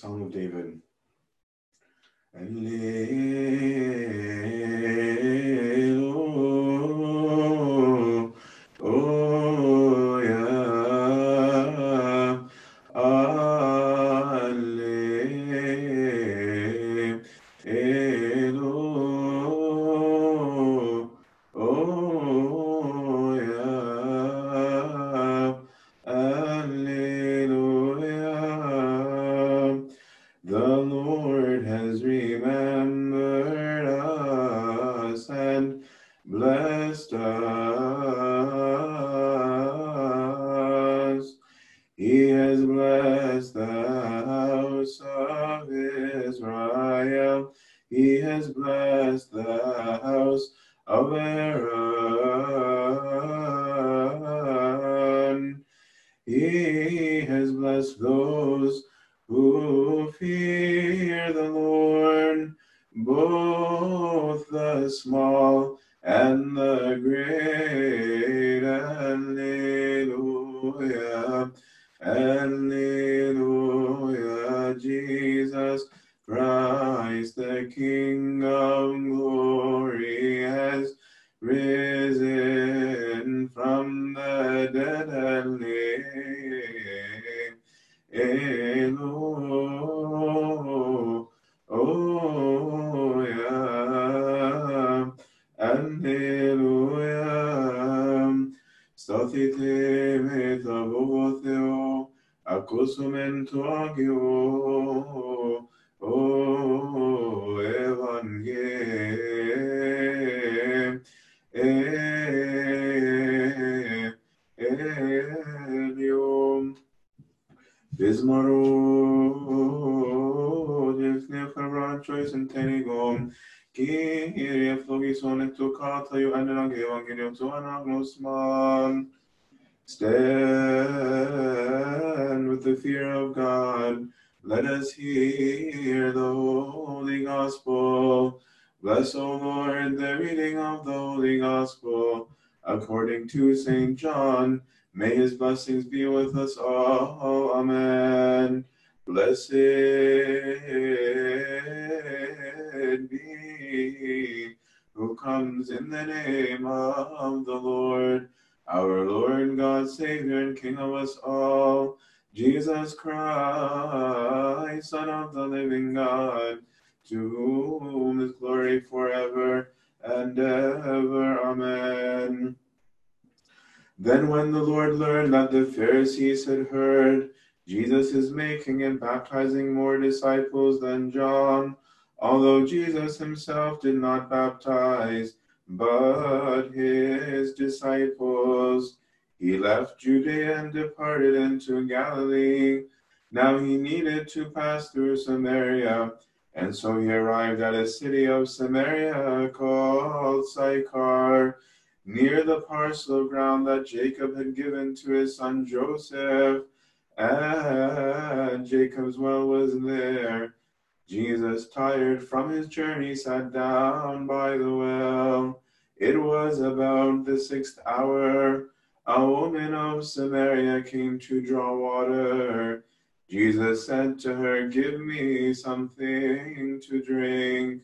Psalm of David. Alleluia. Alleluia. Agio, o evangelium. Bismaro, Jesne Fabrancho, Centenigum, Kyrie Flogison, et Toccata, you and an Evangelium to Anagnosman. Stand us hear the Holy Gospel. Bless, O Lord, the reading of the Holy Gospel according to St. John. May his blessings be with us all. Amen. Blessed be who comes in the name of the Lord, our Lord, God, Savior, and King of us all, Jesus Christ, Son of the living God, to whom is glory forever and ever. Amen. Then, when the Lord learned that the Pharisees had heard Jesus is making and baptizing more disciples than John, although Jesus himself did not baptize, but his disciples, he left Judea and departed into Galilee. Now he needed to pass through Samaria, and so he arrived at a city of Samaria called Sychar near the parcel of ground that Jacob had given to his son Joseph, and Jacob's well was there. Jesus, tired from his journey, sat down by the well. It was about the sixth hour. A woman of Samaria came to draw water. Jesus said to her, Give me something to drink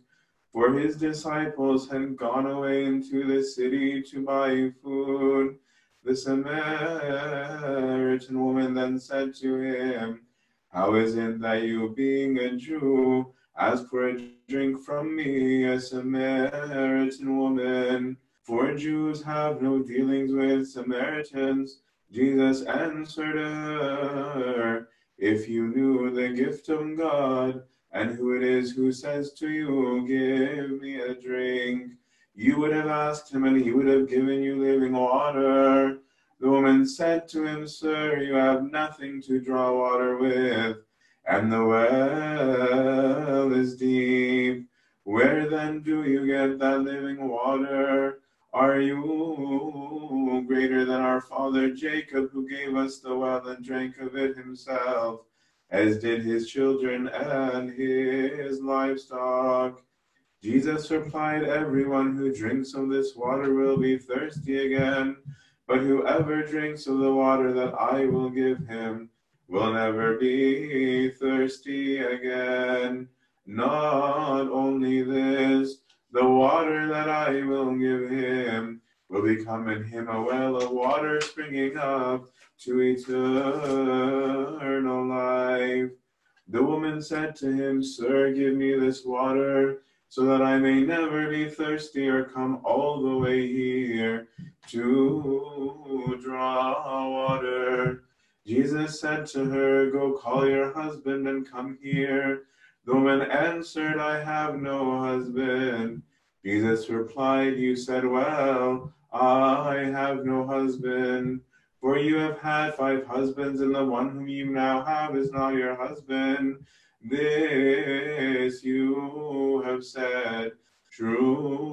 for his disciples had gone away into the city to buy food. The Samaritan woman then said to him, How is it that you, being a Jew, ask for a drink from me, a Samaritan woman? For Jews have no dealings with Samaritans. Jesus answered her, If you knew the gift of God, and who it is who says to you, Give me a drink. You would have asked him, and he would have given you living water. The woman said to him, Sir, you have nothing to draw water with, and the well is deep. Where then do you get that living water? Are you greater than our father Jacob, who gave us the well and drank of it himself? as did his children and his livestock. Jesus replied, Everyone who drinks of this water will be thirsty again, but whoever drinks of the water that I will give him will never be thirsty again. Not only this, the water that I will give him will become in him a well of water springing up to eternal life. The woman said to him, Sir, give me this water so that I may never be thirsty or come all the way here to draw water. Jesus said to her, Go call your husband and come here. The woman answered, I have no husband. Jesus replied, You said well, I have no husband. For you have had five husbands, and the one whom you now have is not your husband. This you have said truthfully.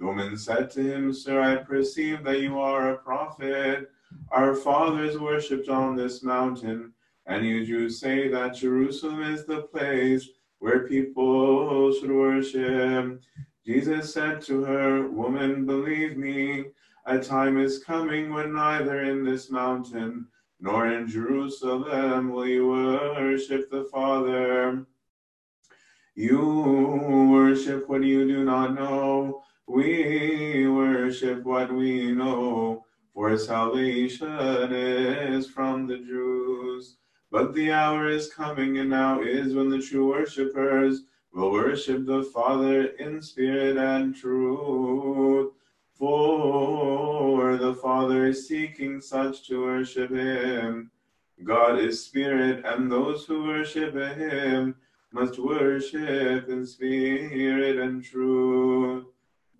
The woman said to him, Sir, I perceive that you are a prophet. Our fathers worshipped on this mountain, and you Jews say that Jerusalem is the place where people should worship. Jesus said to her, Woman, believe me, a time is coming when neither in this mountain nor in Jerusalem will you worship the Father. You worship what you do not know. We worship what we know, for salvation is from the Jews. But the hour is coming, and now is when the true worshippers will worship the Father in spirit and truth. For the Father is seeking such to worship him. God is spirit, and those who worship him must worship in spirit and truth.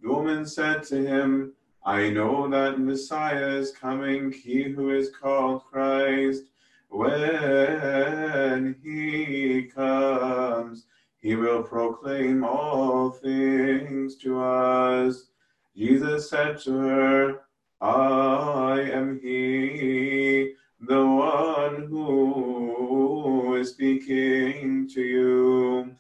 The woman said to him, I know that Messiah is coming, he who is called Christ. When he comes, he will proclaim all things to us. Jesus said to her, I am he, the one who is speaking to you.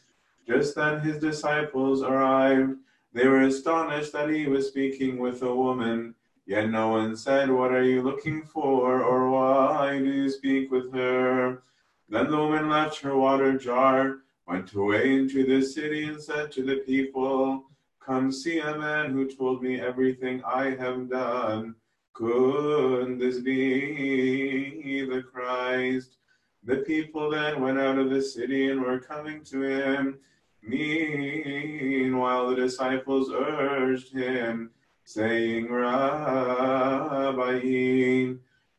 Just then his disciples arrived. They were astonished that he was speaking with a woman. Yet no one said, What are you looking for? or Why do you speak with her? Then the woman left her water jar, went away into the city, and said to the people, Come see a man who told me everything I have done. Could this be the Christ? The people then went out of the city and were coming to him. Meanwhile, the disciples urged him, saying, Rabbi,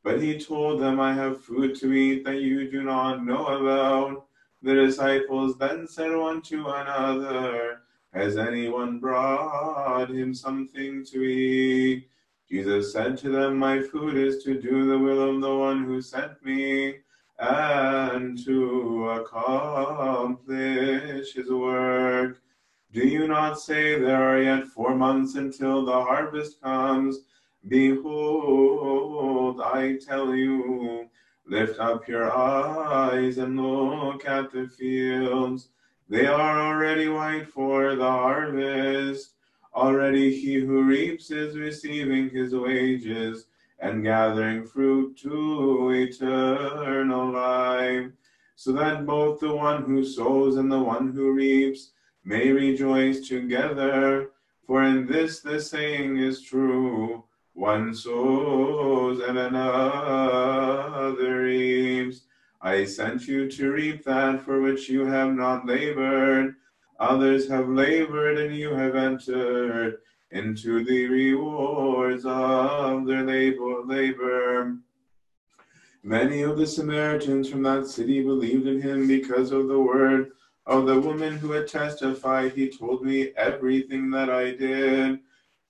but he told them, I have food to eat that you do not know about. The disciples then said one to another, has anyone brought him something to eat? Jesus said to them, My food is to do the will of the one who sent me and to accomplish his work. Do you not say there are yet four months until the harvest comes? Behold, I tell you, lift up your eyes and look at the fields they are already white for the harvest. Already he who reaps is receiving his wages and gathering fruit to eternal life, so that both the one who sows and the one who reaps may rejoice together. For in this the saying is true one sows and another reaps. I sent you to reap that for which you have not labored. Others have labored, and you have entered into the rewards of their labor. Many of the Samaritans from that city believed in him because of the word of the woman who had testified, He told me everything that I did.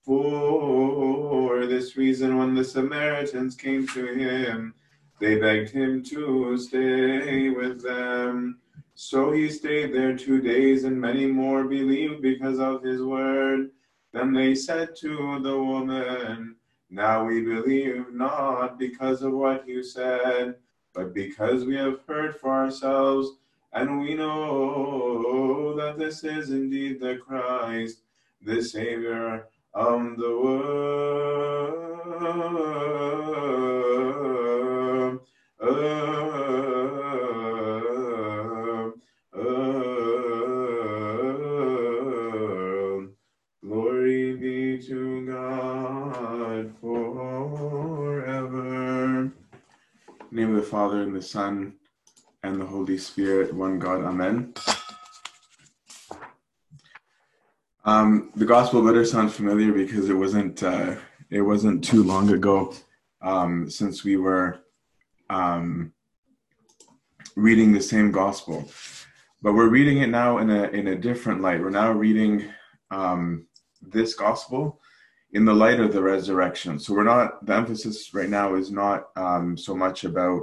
For this reason, when the Samaritans came to him, they begged him to stay with them. So he stayed there two days, and many more believed because of his word. Then they said to the woman, Now we believe not because of what you said, but because we have heard for ourselves, and we know that this is indeed the Christ, the Savior of the world. Glory be to God forever. In the name of the Father and the Son and the Holy Spirit, one God. Amen. Um, the gospel better sound familiar because it wasn't uh, it wasn't too long ago um, since we were um, reading the same gospel, but we're reading it now in a in a different light. We're now reading um, this gospel in the light of the resurrection. So we're not, the emphasis right now is not um, so much about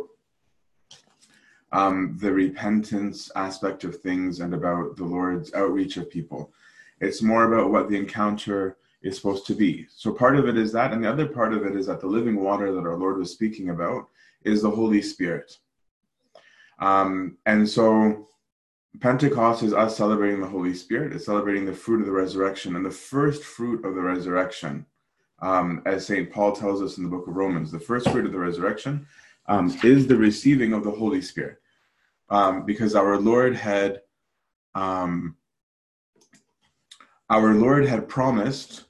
um, the repentance aspect of things and about the Lord's outreach of people. It's more about what the encounter is supposed to be. So part of it is that, and the other part of it is that the living water that our Lord was speaking about is the Holy Spirit. Um, and so Pentecost is us celebrating the Holy Spirit, it's celebrating the fruit of the resurrection. And the first fruit of the resurrection, um, as St. Paul tells us in the book of Romans, the first fruit of the resurrection um, is the receiving of the Holy Spirit. Um, because our Lord had um, our Lord had promised,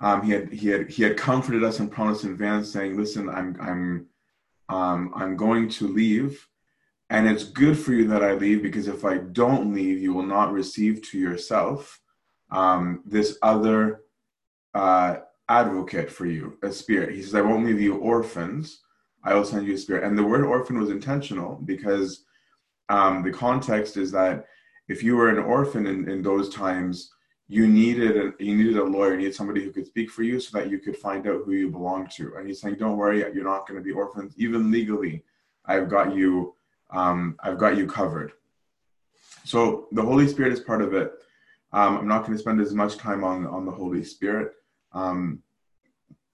um, he had he had he had comforted us and promised in advance, saying, "Listen, I'm I'm um, I'm going to leave." And it's good for you that I leave because if I don't leave, you will not receive to yourself um, this other uh, advocate for you, a spirit. He says, I won't leave you orphans, I will send you a spirit. And the word orphan was intentional because um, the context is that if you were an orphan in, in those times, you needed a, you needed a lawyer, you needed somebody who could speak for you so that you could find out who you belong to. And he's saying, don't worry, you're not going to be orphans, even legally. I've got you um, I've got you covered. So the Holy Spirit is part of it. Um, I'm not going to spend as much time on on the Holy Spirit. Um,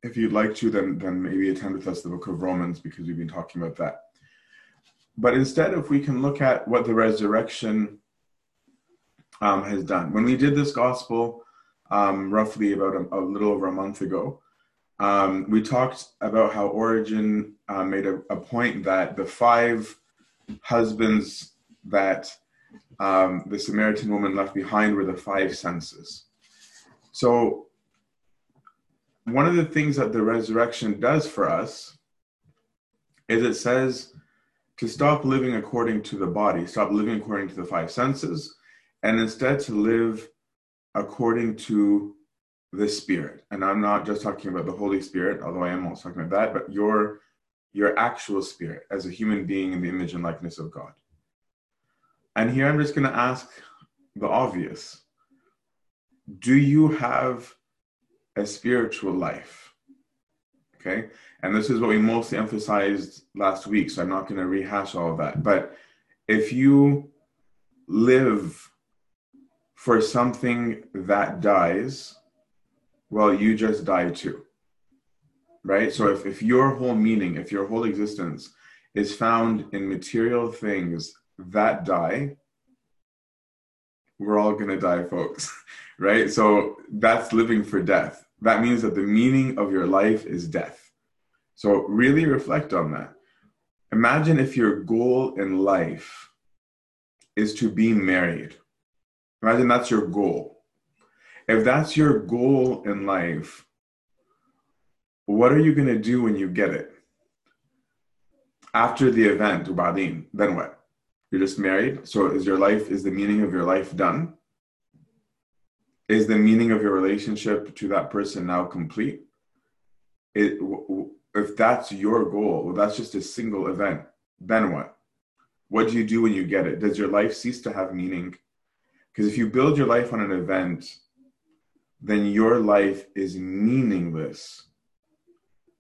if you'd like to, then then maybe attend with us the Book of Romans because we've been talking about that. But instead, if we can look at what the resurrection um, has done, when we did this gospel um, roughly about a, a, little over a month ago, um, we talked about how Origen uh, made a, a point that the five husbands that um, the Samaritan woman left behind were the five senses. So, one of the things that the resurrection does for us is it says to stop living according to the body, stop living according to the five senses, and instead to live according to the Spirit. And I'm not just talking about the Holy Spirit, although I am also talking about that, but your your actual spirit as a human being in the image and likeness of God. And here I'm just going to ask the obvious Do you have a spiritual life? Okay. And this is what we mostly emphasized last week. So I'm not going to rehash all of that. But if you live for something that dies, well, you just die too right? So if, if your whole meaning, if your whole existence is found in material things that die, we're all gonna die, folks, right? So that's living for death. That means that the meaning of your life is death. So really reflect on that. Imagine if your goal in life is to be married. Imagine that's your goal. If that's your goal in life, what are you going to do when you get it? After the event, Ubadin, then what? You're just married. So is your life, is the meaning of your life done? Is the meaning of your relationship to that person now complete? It, if that's your goal, well, that's just a single event. Then what? What do you do when you get it? Does your life cease to have meaning? Because if you build your life on an event, then your life is meaningless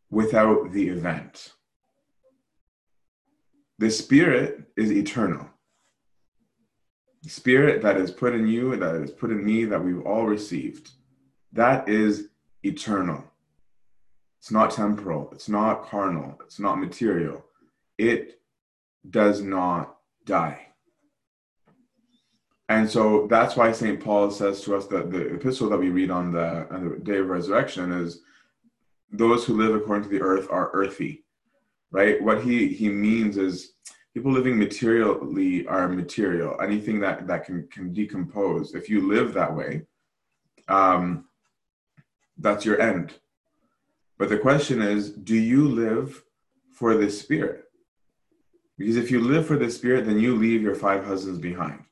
without the event. The spirit is eternal. Spirit that is put in you, that is put in me, that we've all received, that is eternal. It's not temporal, it's not carnal, it's not material. It does not die. And so that's why St. Paul says to us that the epistle that we read on the, on the day of resurrection is those who live according to the earth are earthy, right? What he he means is people living materially are material. Anything that that can can decompose. If you live that way, um, that's your end. But the question is, do you live for the spirit? Because if you live for the Spirit, then you leave your five husbands behind.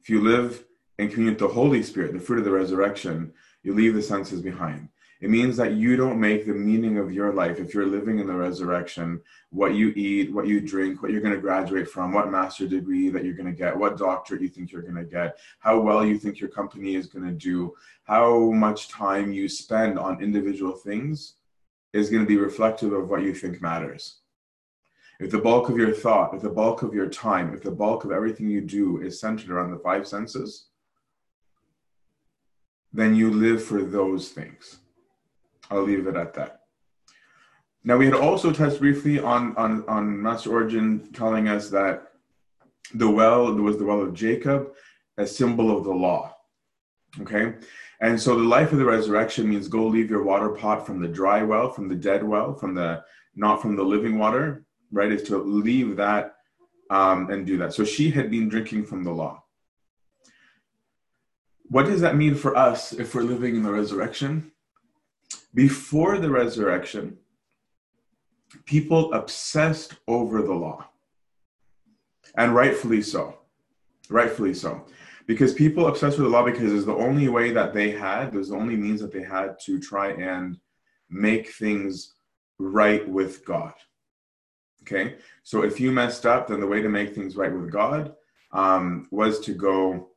If you live in communion with the Holy Spirit, the fruit of the resurrection, you leave the senses behind. It means that you don't make the meaning of your life, if you're living in the resurrection, what you eat, what you drink, what you're going to graduate from, what master degree that you're going to get, what doctorate you think you're going to get, how well you think your company is going to do, how much time you spend on individual things is going to be reflective of what you think matters. If the bulk of your thought, if the bulk of your time, if the bulk of everything you do is centered around the five senses, then you live for those things. I'll leave it at that. Now we had also touched briefly on on on Master Origen telling us that the well was the well of Jacob, a symbol of the law. Okay, and so the life of the resurrection means go leave your water pot from the dry well, from the dead well, from the not from the living water, right? Is to leave that um, and do that. So she had been drinking from the law. What does that mean for us if we're living in the resurrection? Before the resurrection, people obsessed over the law. And rightfully so. Rightfully so. Because people obsessed with the law because it's the only way that they had, there's the only means that they had to try and make things right with God. Okay, so if you messed up, then the way to make things right with God um, was to go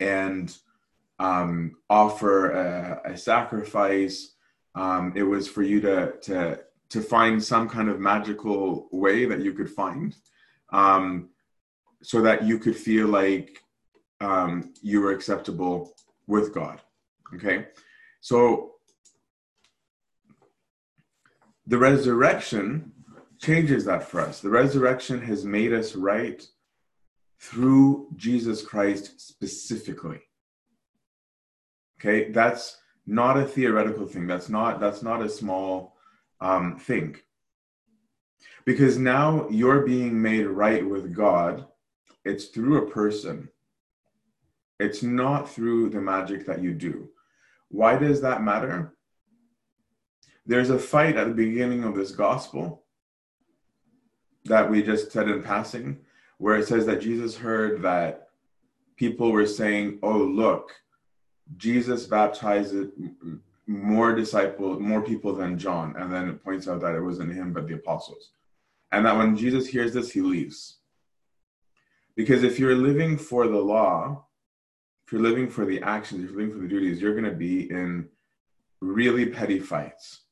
and um, offer a, a sacrifice. Um, it was for you to to to find some kind of magical way that you could find, um, so that you could feel like um, you were acceptable with God. Okay, so the resurrection changes that for us. The resurrection has made us right through Jesus Christ specifically. Okay, that's not a theoretical thing. That's not that's not a small um, thing. Because now you're being made right with God. It's through a person. It's not through the magic that you do. Why does that matter? There's a fight at the beginning of this gospel that we just said in passing, where it says that Jesus heard that people were saying, Oh, look, Jesus baptized more disciples, more people than John. And then it points out that it wasn't him, but the apostles. And that when Jesus hears this, he leaves. Because if you're living for the law, if you're living for the actions, if you're living for the duties, you're going to be in really petty fights,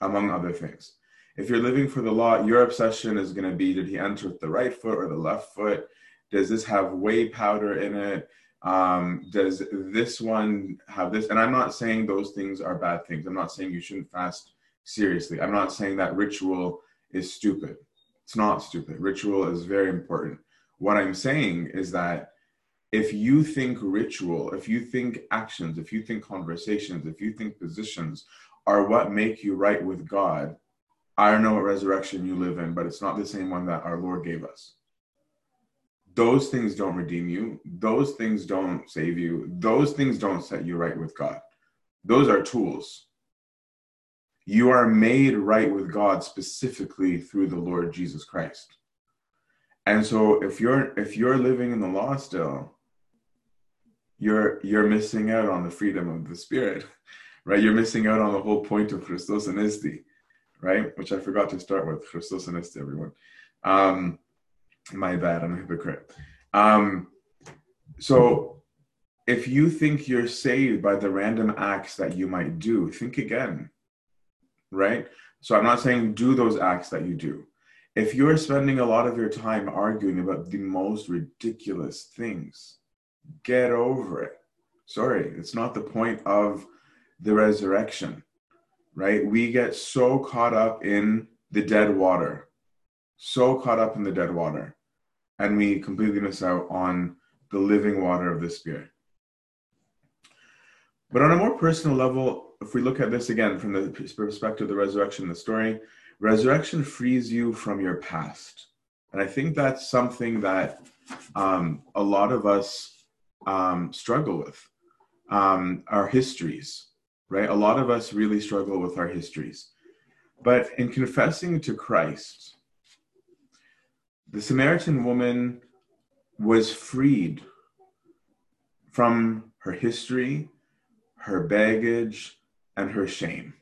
among other things. If you're living for the law, your obsession is going to be did he enter with the right foot or the left foot? Does this have whey powder in it? Um, does this one have this? And I'm not saying those things are bad things. I'm not saying you shouldn't fast seriously. I'm not saying that ritual is stupid. It's not stupid. Ritual is very important. What I'm saying is that if you think ritual, if you think actions, if you think conversations, if you think positions are what make you right with God, I don't know what resurrection you live in, but it's not the same one that our Lord gave us. Those things don't redeem you. Those things don't save you. Those things don't set you right with God. Those are tools. You are made right with God specifically through the Lord Jesus Christ. And so if you're if you're living in the law still, you're you're missing out on the freedom of the spirit, right? You're missing out on the whole point of Christos Anesti right? Which I forgot to start with. Christos Anesti, everyone. Um, my bad, I'm a hypocrite. Um, so if you think you're saved by the random acts that you might do, think again, right? So I'm not saying do those acts that you do. If you're spending a lot of your time arguing about the most ridiculous things, get over it. Sorry, it's not the point of the resurrection right? We get so caught up in the dead water, so caught up in the dead water, and we completely miss out on the living water of the Spirit. But on a more personal level, if we look at this again from the perspective of the resurrection, the story, resurrection frees you from your past. And I think that's something that um, a lot of us um, struggle with um, our histories right? A lot of us really struggle with our histories. But in confessing to Christ, the Samaritan woman was freed from her history, her baggage, and her shame.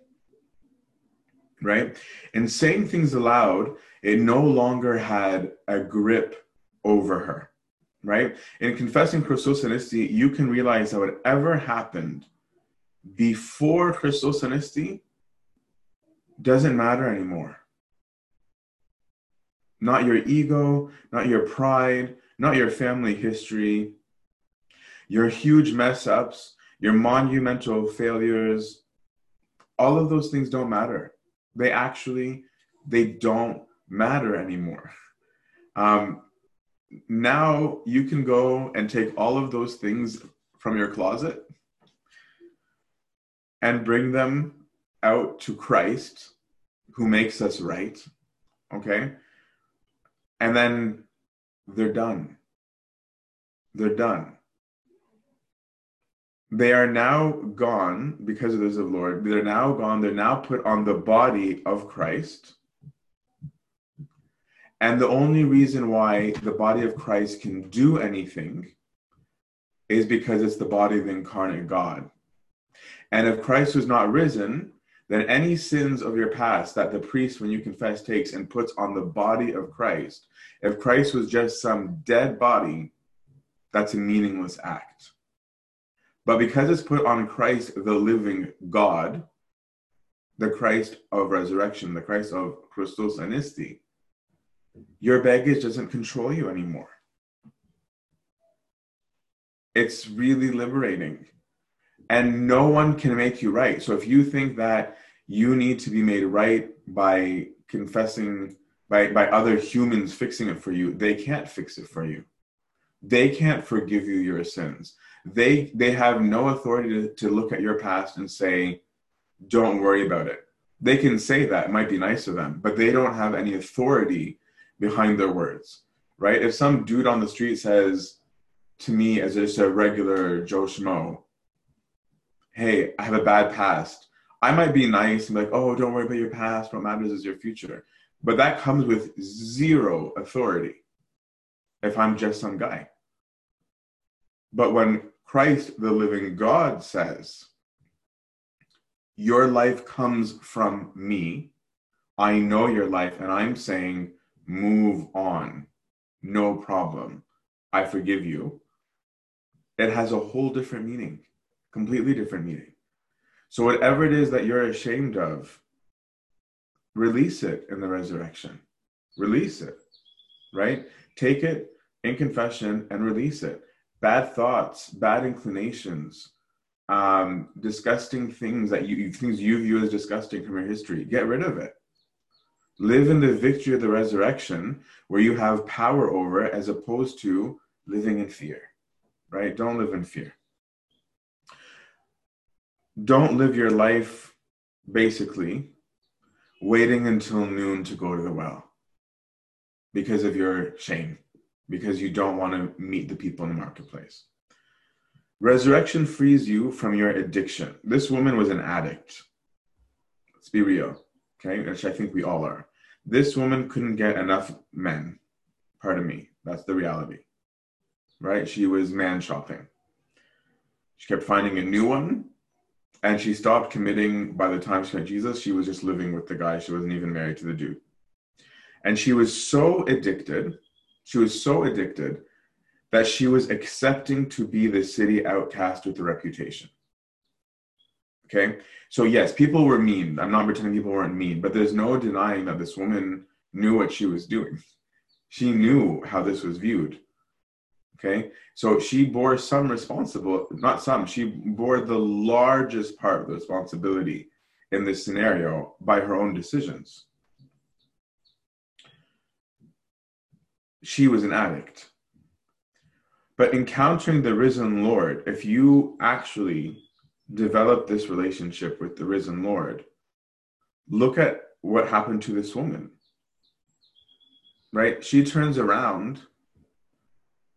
Right? In saying things aloud, it no longer had a grip over her. Right? In confessing Christos Anesti, you can realize that whatever happened before Christos Anesti doesn't matter anymore. Not your ego, not your pride, not your family history, your huge mess ups, your monumental failures, all of those things don't matter. They actually, they don't matter anymore. Um, now you can go and take all of those things from your closet and bring them out to Christ who makes us right. Okay? And then they're done. They're done. They are now gone because of this of Lord. They're now gone. They're now put on the body of Christ. And the only reason why the body of Christ can do anything is because it's the body of the incarnate God. And if Christ was not risen, then any sins of your past that the priest, when you confess, takes and puts on the body of Christ, if Christ was just some dead body, that's a meaningless act. But because it's put on Christ, the living God, the Christ of resurrection, the Christ of Christos Anesti, your baggage doesn't control you anymore. It's really liberating and no one can make you right. So if you think that you need to be made right by confessing by by other humans fixing it for you, they can't fix it for you. They can't forgive you your sins. They they have no authority to, to look at your past and say, "Don't worry about it." They can say that it might be nice of them, but they don't have any authority behind their words, right? If some dude on the street says to me as just a regular Joe Schmo, hey, I have a bad past. I might be nice and be like, oh, don't worry about your past. What matters is your future. But that comes with zero authority if I'm just some guy. But when Christ, the living God, says, Your life comes from me, I know your life, and I'm saying, Move on, no problem. I forgive you. It has a whole different meaning completely different meaning. So, whatever it is that you're ashamed of, release it in the resurrection. Release it, right? Take it in confession and release it. Bad thoughts, bad inclinations, um, disgusting things that you things you view as disgusting from your history. Get rid of it. Live in the victory of the resurrection, where you have power over it, as opposed to living in fear. Right? Don't live in fear don't live your life basically waiting until noon to go to the well because of your shame, because you don't want to meet the people in the marketplace. Resurrection frees you from your addiction. This woman was an addict. Let's be real, okay? Which I think we all are. This woman couldn't get enough men. Pardon me. That's the reality, right? She was man shopping. She kept finding a new one and she stopped committing by the time she met Jesus. She was just living with the guy. She wasn't even married to the dude. And she was so addicted, she was so addicted that she was accepting to be the city outcast with the reputation. Okay? So, yes, people were mean. I'm not pretending people weren't mean, but there's no denying that this woman knew what she was doing. She knew how this was viewed. Okay, so she bore some responsible, not some, she bore the largest part of the responsibility in this scenario by her own decisions. She was an addict. But encountering the risen Lord, if you actually develop this relationship with the risen Lord, look at what happened to this woman. Right? She turns around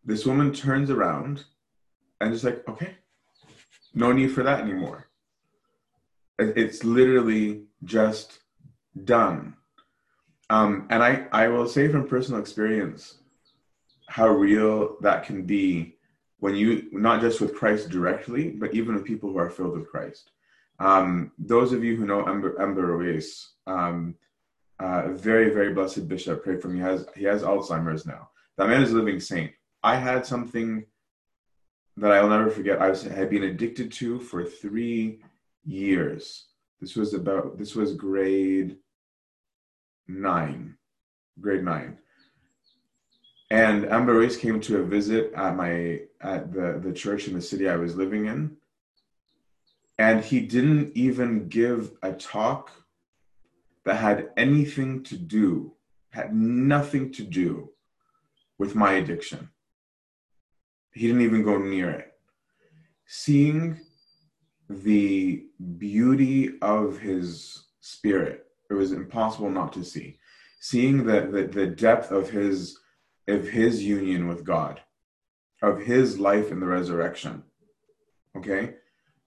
this woman turns around and is like, okay, no need for that anymore. It's literally just done. Um, and I, I will say from personal experience how real that can be when you, not just with Christ directly, but even with people who are filled with Christ. Um, those of you who know Anba, Anba Ruiz, um, uh, very, very blessed bishop, pray for him. He has, he has Alzheimer's now. That man is a living saint. I had something that I'll never forget. I was, had been addicted to for three years. This was about, this was grade nine, grade nine. And Anba Ruiz came to a visit at my, at the, the church in the city I was living in. And he didn't even give a talk that had anything to do, had nothing to do with my addiction. He didn't even go near it. Seeing the beauty of his spirit, it was impossible not to see. Seeing the, the, the depth of his of his union with God, of his life in the resurrection, okay,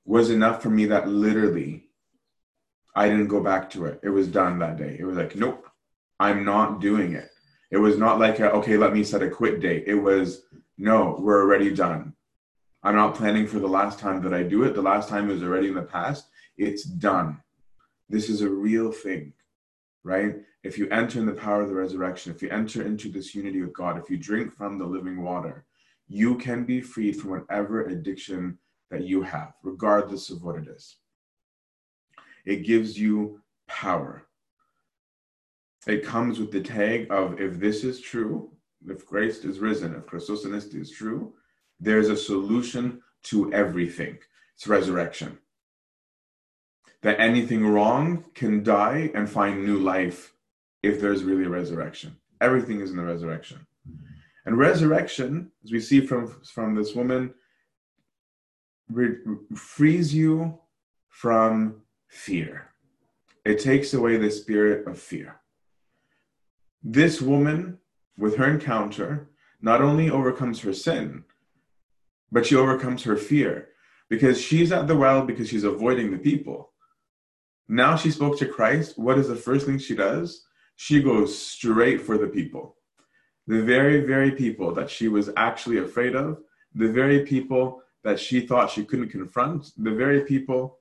was enough for me that literally I didn't go back to it. It was done that day. It was like, nope, I'm not doing it. It was not like, a, okay, let me set a quit date. It was, no, we're already done. I'm not planning for the last time that I do it. The last time is already in the past. It's done. This is a real thing, right? If you enter in the power of the resurrection, if you enter into this unity with God, if you drink from the living water, you can be freed from whatever addiction that you have, regardless of what it is. It gives you power. It comes with the tag of if this is true, if Christ is risen, if Christos anesti is true, there's a solution to everything. It's resurrection. That anything wrong can die and find new life if there's really a resurrection. Everything is in the resurrection. And resurrection, as we see from, from this woman, re- frees you from fear. It takes away the spirit of fear. This woman, with her encounter, not only overcomes her sin, but she overcomes her fear because she's at the well because she's avoiding the people. Now she spoke to Christ. What is the first thing she does? She goes straight for the people. The very, very people that she was actually afraid of, the very people that she thought she couldn't confront, the very people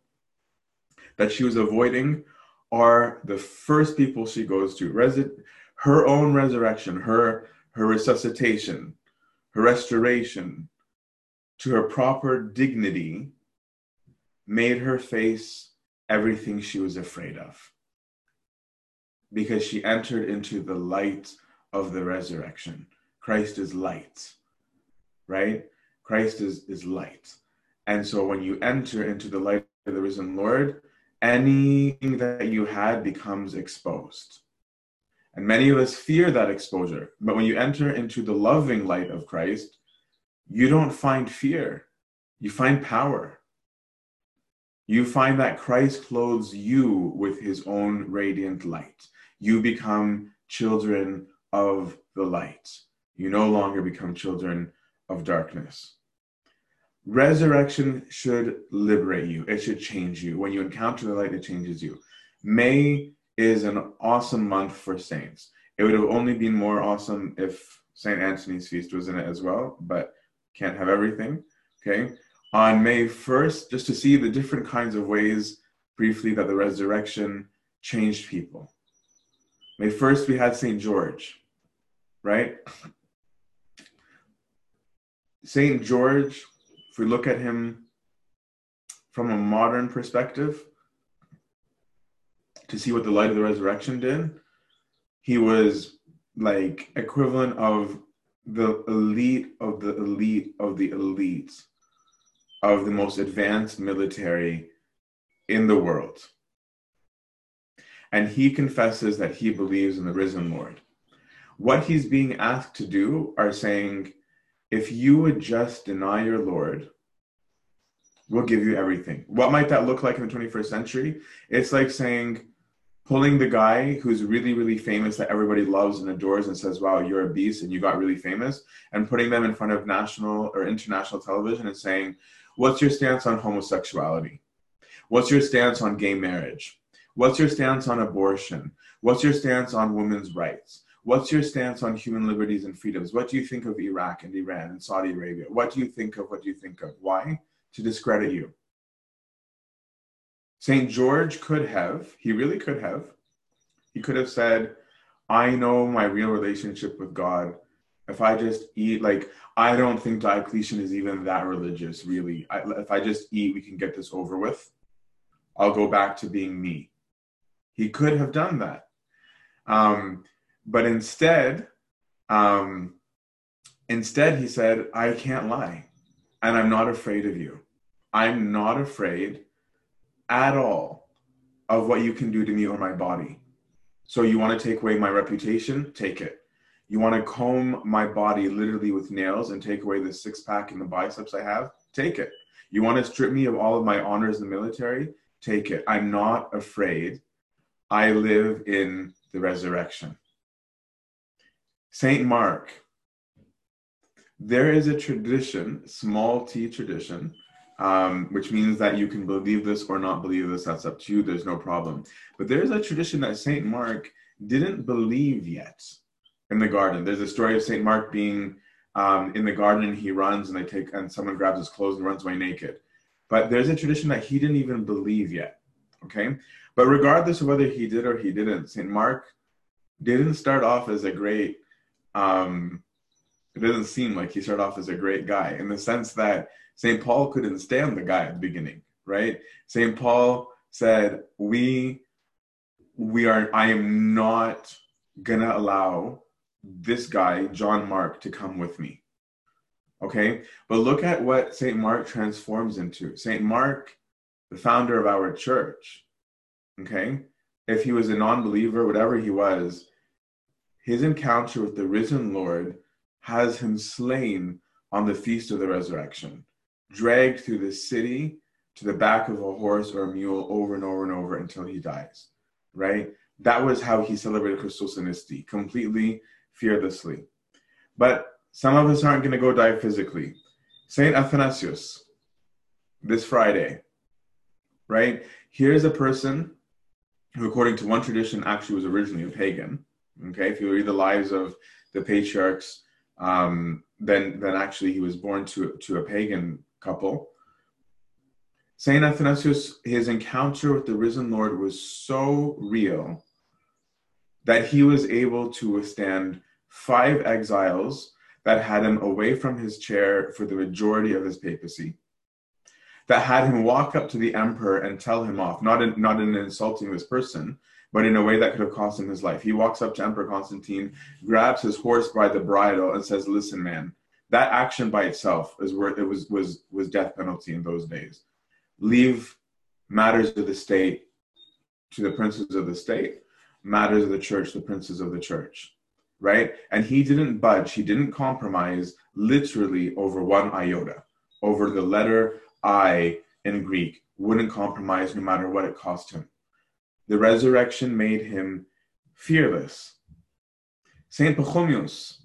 that she was avoiding are the first people she goes to. Her own resurrection, her, her resuscitation, her restoration, to her proper dignity made her face everything she was afraid of because she entered into the light of the resurrection. Christ is light, right? Christ is, is light. And so when you enter into the light of the risen Lord, anything that you had becomes exposed. And many of us fear that exposure. But when you enter into the loving light of Christ, you don't find fear, you find power. You find that Christ clothes you with his own radiant light. You become children of the light. You no longer become children of darkness. Resurrection should liberate you, it should change you. When you encounter the light, it changes you. May is an awesome month for saints. It would have only been more awesome if St. Anthony's feast was in it as well, but can't have everything. Okay. On May 1st, just to see the different kinds of ways briefly that the resurrection changed people. May 1st, we had St. George, right? St. George, if we look at him from a modern perspective, to see what the light of the resurrection did, he was like equivalent of the elite of the elite of the elite of the most advanced military in the world. And he confesses that he believes in the risen Lord. What he's being asked to do are saying, if you would just deny your Lord, we'll give you everything. What might that look like in the 21st century? It's like saying, pulling the guy who's really, really famous that everybody loves and adores and says, wow, you're a beast and you got really famous, and putting them in front of national or international television and saying, what's your stance on homosexuality? What's your stance on gay marriage? What's your stance on abortion? What's your stance on women's rights? What's your stance on human liberties and freedoms? What do you think of Iraq and Iran and Saudi Arabia? What do you think of? What do you think of? Why? To discredit you. St. George could have, he really could have, he could have said, I know my real relationship with God. If I just eat, like, I don't think Diocletian is even that religious, really. I, if I just eat, we can get this over with. I'll go back to being me. He could have done that. Um, but instead, um, instead, he said, I can't lie. And I'm not afraid of you. I'm not afraid at all of what you can do to me or my body. So you want to take away my reputation? Take it. You want to comb my body literally with nails and take away the six pack and the biceps I have? Take it. You want to strip me of all of my honors in the military? Take it. I'm not afraid. I live in the resurrection. Saint Mark. There is a tradition, small t tradition, um, which means that you can believe this or not believe this. That's up to you. There's no problem. But there's a tradition that Saint Mark didn't believe yet in the garden. There's a story of Saint Mark being um, in the garden and he runs and they take and someone grabs his clothes and runs away naked. But there's a tradition that he didn't even believe yet. Okay, but regardless of whether he did or he didn't, Saint Mark didn't start off as a great. Um, it doesn't seem like he started off as a great guy in the sense that St. Paul couldn't stand the guy at the beginning, right? St. Paul said, "We, we are. I am not gonna allow this guy, John Mark, to come with me." Okay, but look at what St. Mark transforms into. St. Mark, the founder of our church, okay, if he was a non-believer, whatever he was, his encounter with the risen Lord has him slain on the feast of the resurrection dragged through the city to the back of a horse or a mule over and over and over until he dies, right? That was how he celebrated Christos Anesti, completely fearlessly. But some of us aren't going to go die physically. Saint Athanasius, this Friday, right? Here's a person who, according to one tradition, actually was originally a pagan. Okay, if you read the lives of the patriarchs, um, then then actually he was born to to a pagan couple. Saint Athanasius, his encounter with the risen Lord was so real that he was able to withstand five exiles that had him away from his chair for the majority of his papacy, that had him walk up to the emperor and tell him off, not in, not in insulting this person, but in a way that could have cost him his life. He walks up to Emperor Constantine, grabs his horse by the bridle, and says, Listen, man, that action by itself is where it was was was death penalty in those days. Leave matters of the state to the princes of the state, matters of the church, the princes of the church, right? And he didn't budge, he didn't compromise literally over one iota, over the letter I in Greek, wouldn't compromise no matter what it cost him. The resurrection made him fearless. Saint Pachomius,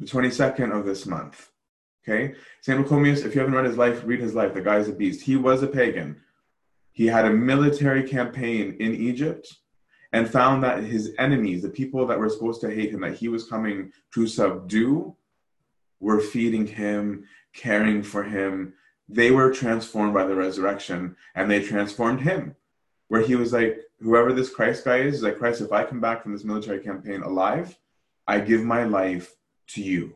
the 22nd of this month. Okay? St. Pachomius, if you haven't read his life, read his life. The guy's a beast. He was a pagan. He had a military campaign in Egypt and found that his enemies, the people that were supposed to hate him, that he was coming to subdue, were feeding him, caring for him. They were transformed by the resurrection and they transformed him. Where he was like, whoever this Christ guy is, is like, Christ, if I come back from this military campaign alive, I give my life to you.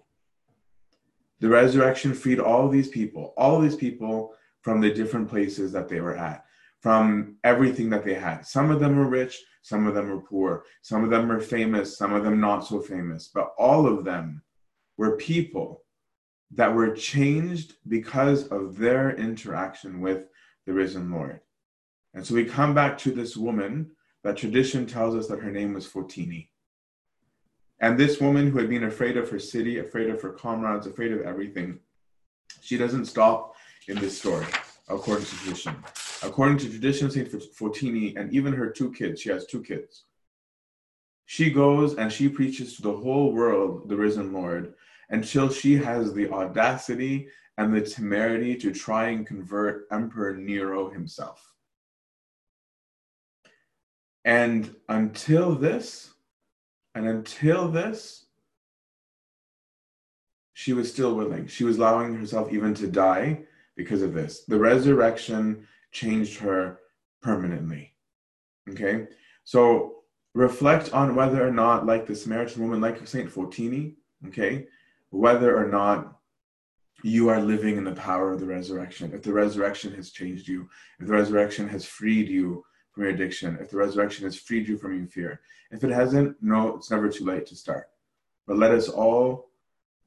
The resurrection freed all these people, all these people from the different places that they were at, from everything that they had. Some of them were rich, some of them were poor, some of them were famous, some of them not so famous, but all of them were people that were changed because of their interaction with the risen Lord. And so we come back to this woman that tradition tells us that her name was Fotini. And this woman who had been afraid of her city, afraid of her comrades, afraid of everything, she doesn't stop in this story, according to tradition. According to tradition, Saint Fotini and even her two kids, she has two kids. She goes and she preaches to the whole world the risen Lord until she has the audacity and the temerity to try and convert Emperor Nero himself. And until this, and until this, she was still willing. She was allowing herself even to die because of this. The resurrection changed her permanently. Okay? So reflect on whether or not, like the Samaritan woman, like Saint Fotini, okay, whether or not you are living in the power of the resurrection. If the resurrection has changed you, if the resurrection has freed you from your addiction, if the resurrection has freed you from your fear. If it hasn't, no, it's never too late to start. But let us all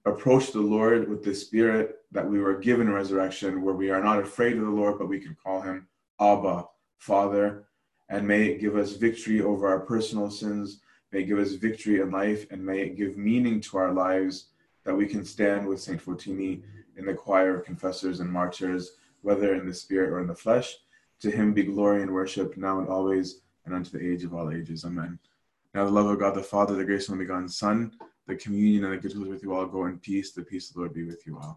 approach the Lord with the spirit that we were given resurrection, where we are not afraid of the Lord, but we can call him Abba, Father, and may it give us victory over our personal sins. May it give us victory in life, and may it give meaning to our lives that we can stand with Saint Fotini in the choir of confessors and martyrs, whether in the spirit or in the flesh. To him be glory and worship now and always, and unto the age of all ages. Amen. Now the love of God the Father, the grace of the begotten Son, the communion and the good with you all go in peace. The peace of the Lord be with you all.